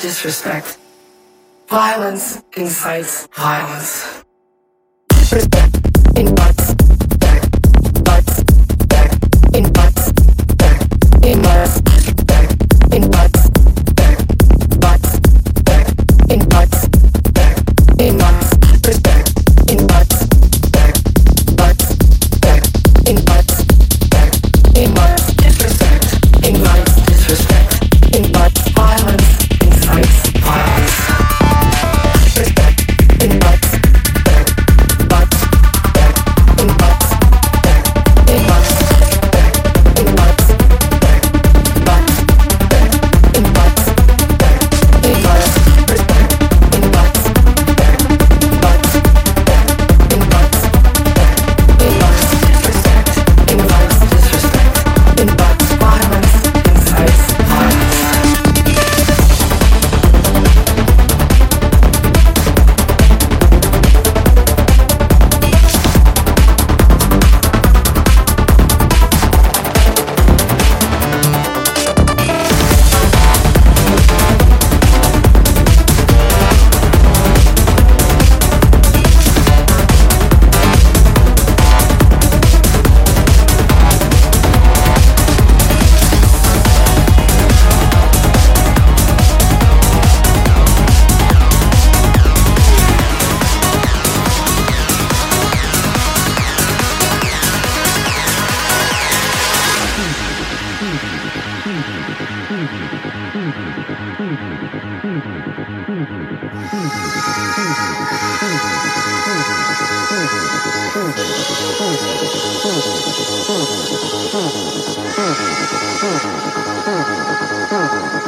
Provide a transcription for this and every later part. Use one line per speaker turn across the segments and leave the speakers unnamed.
disrespect. Violence incites violence. Disrespect invites Thank you.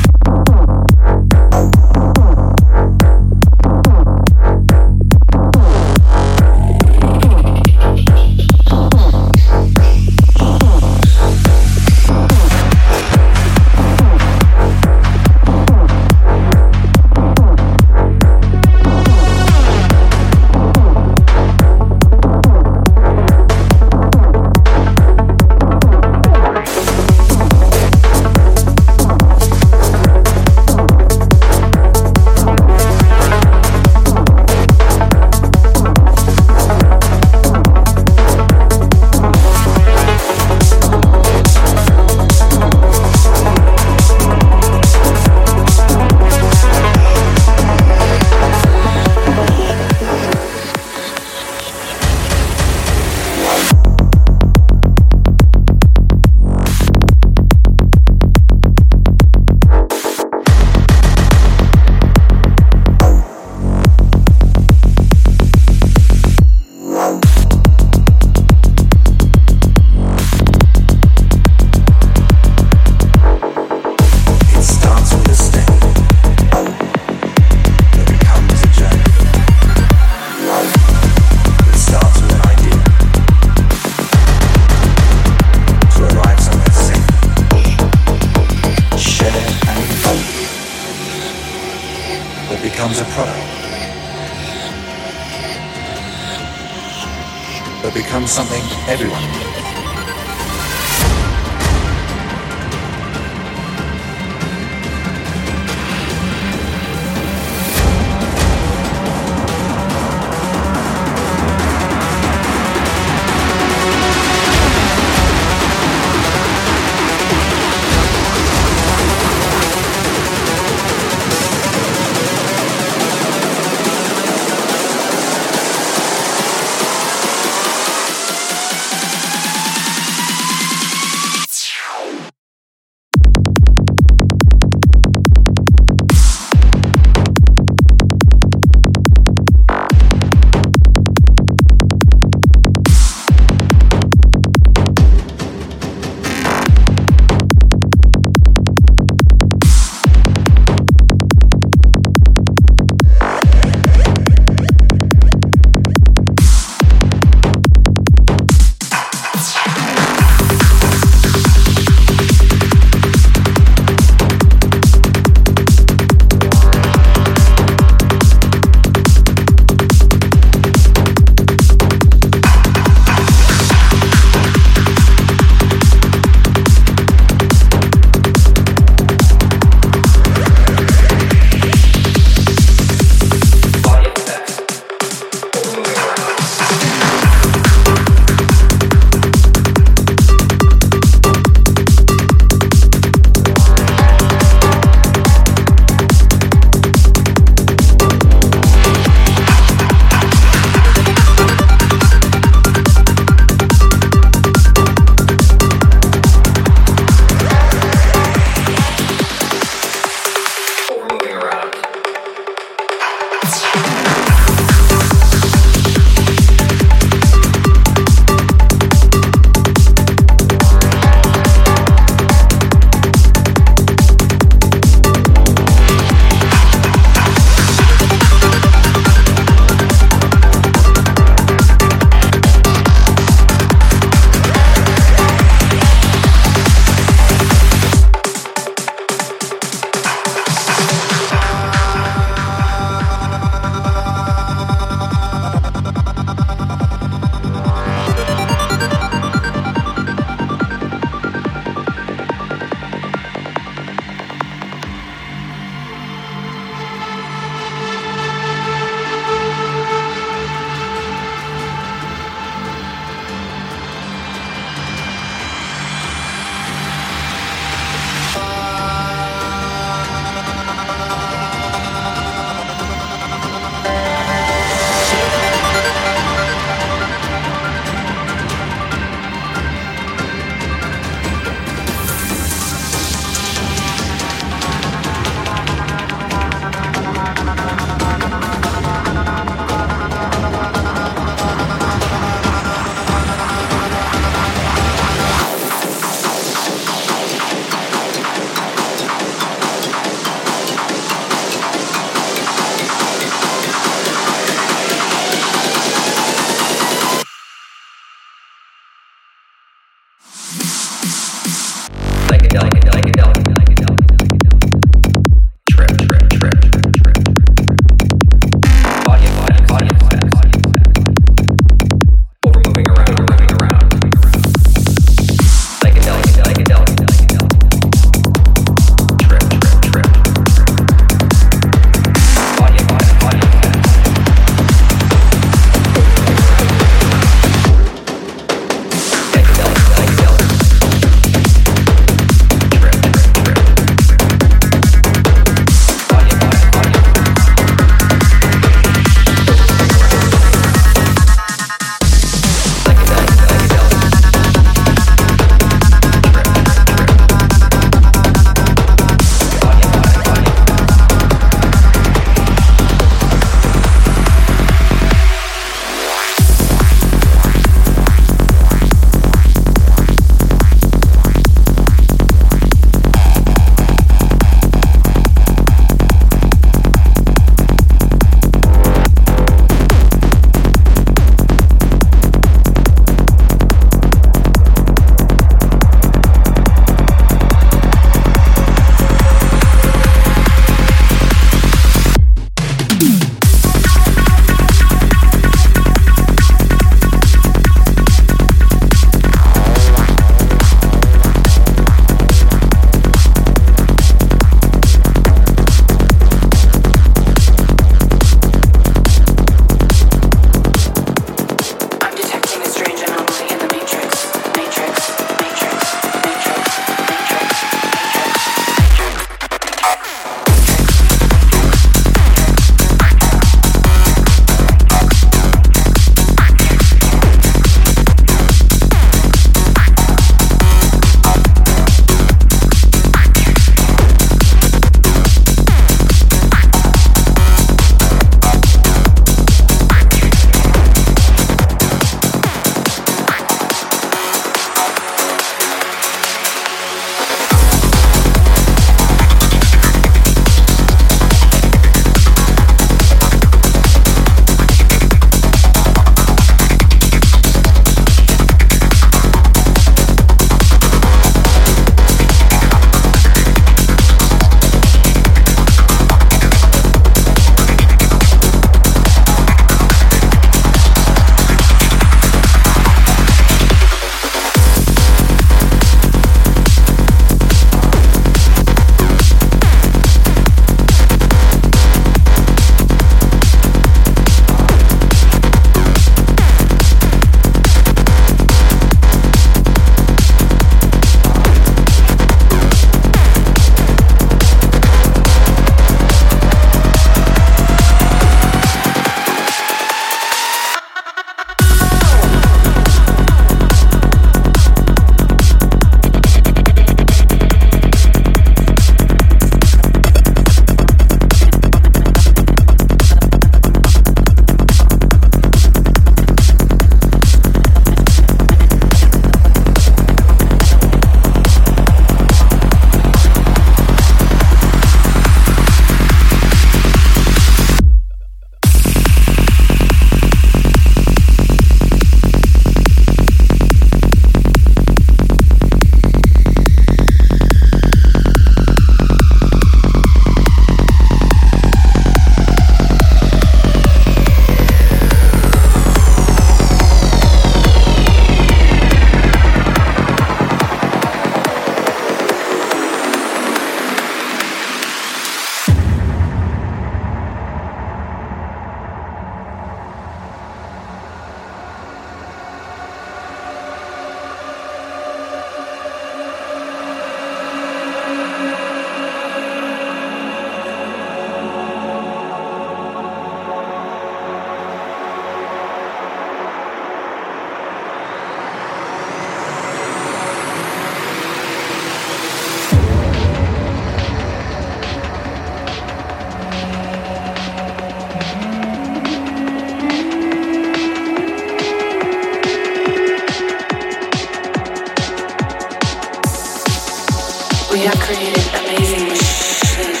created amazing machines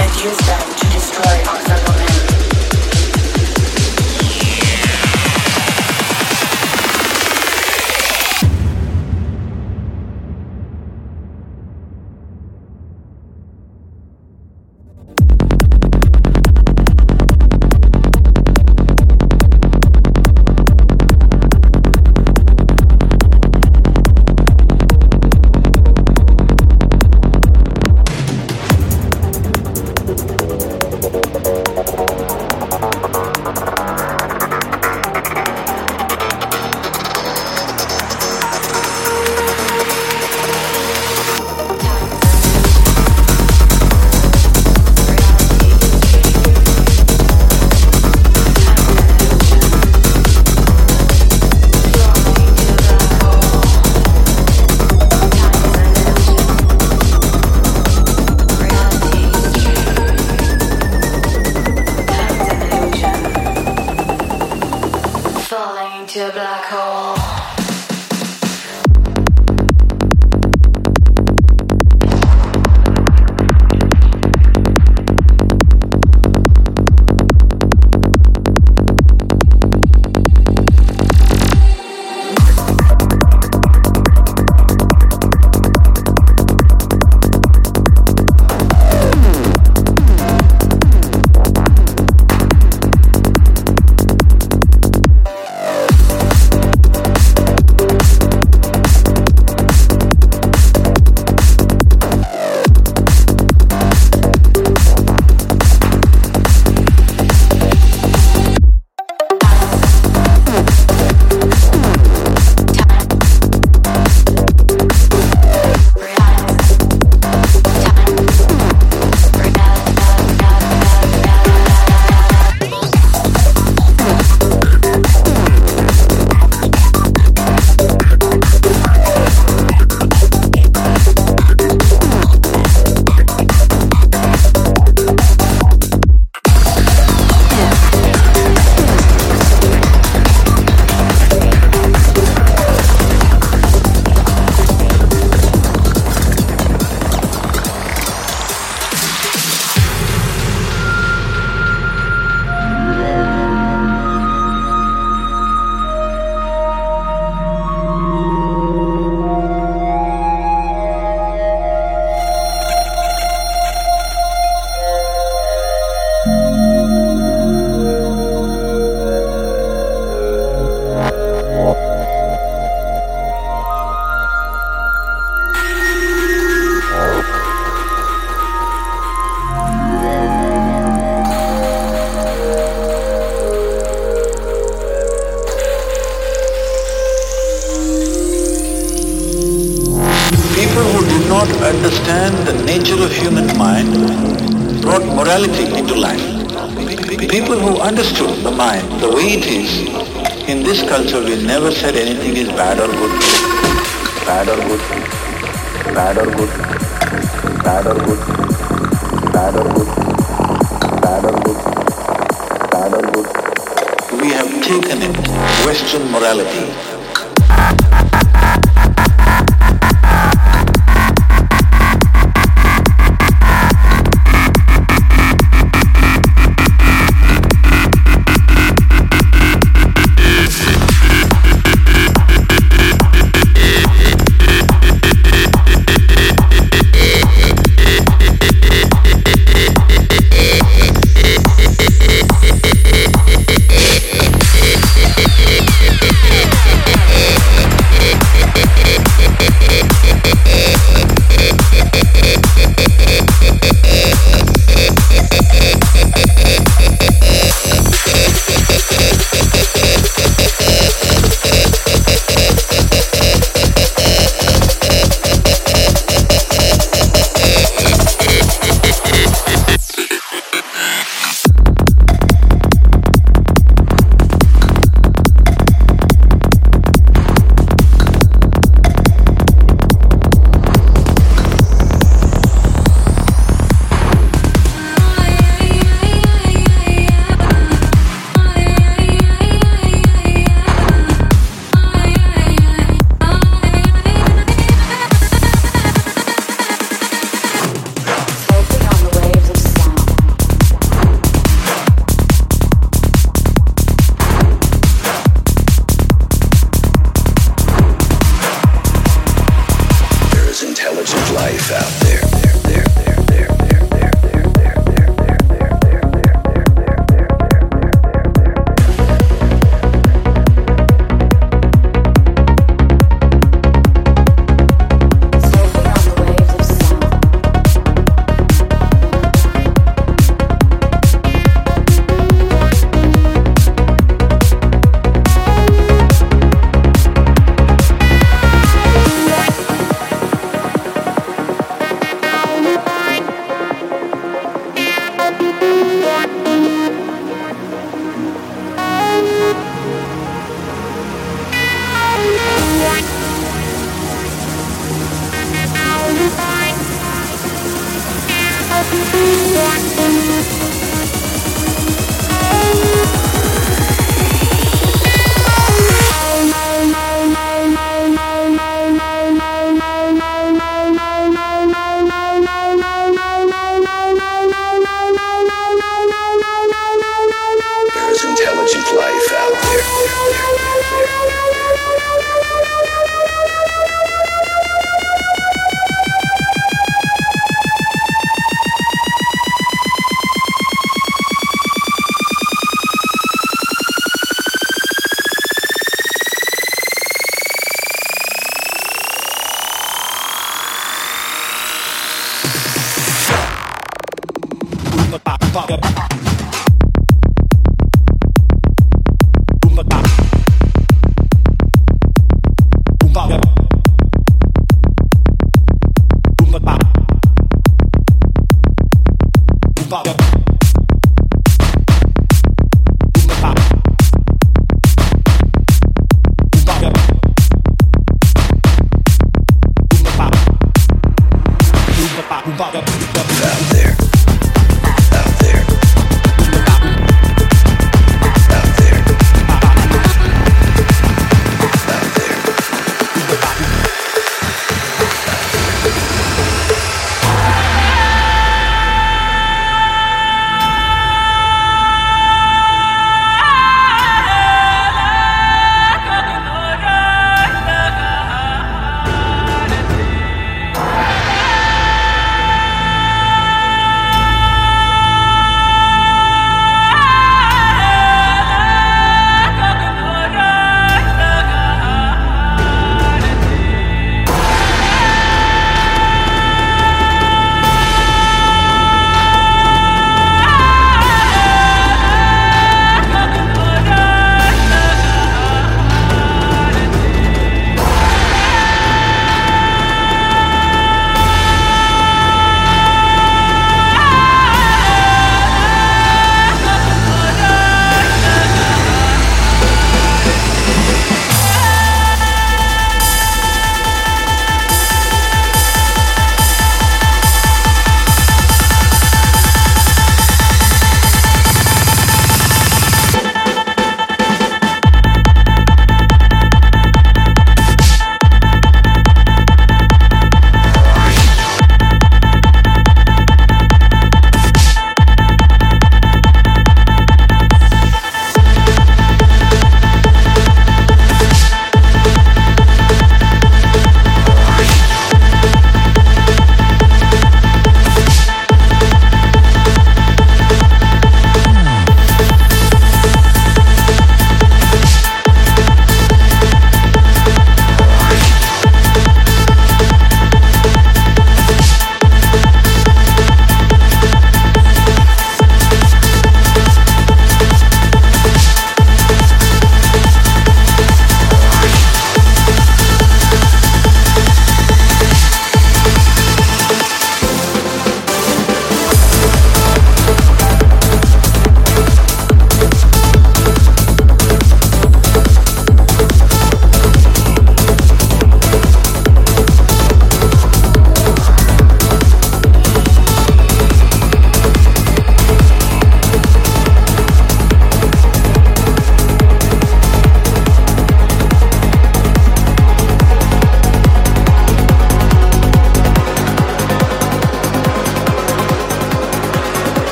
and used them to destroy our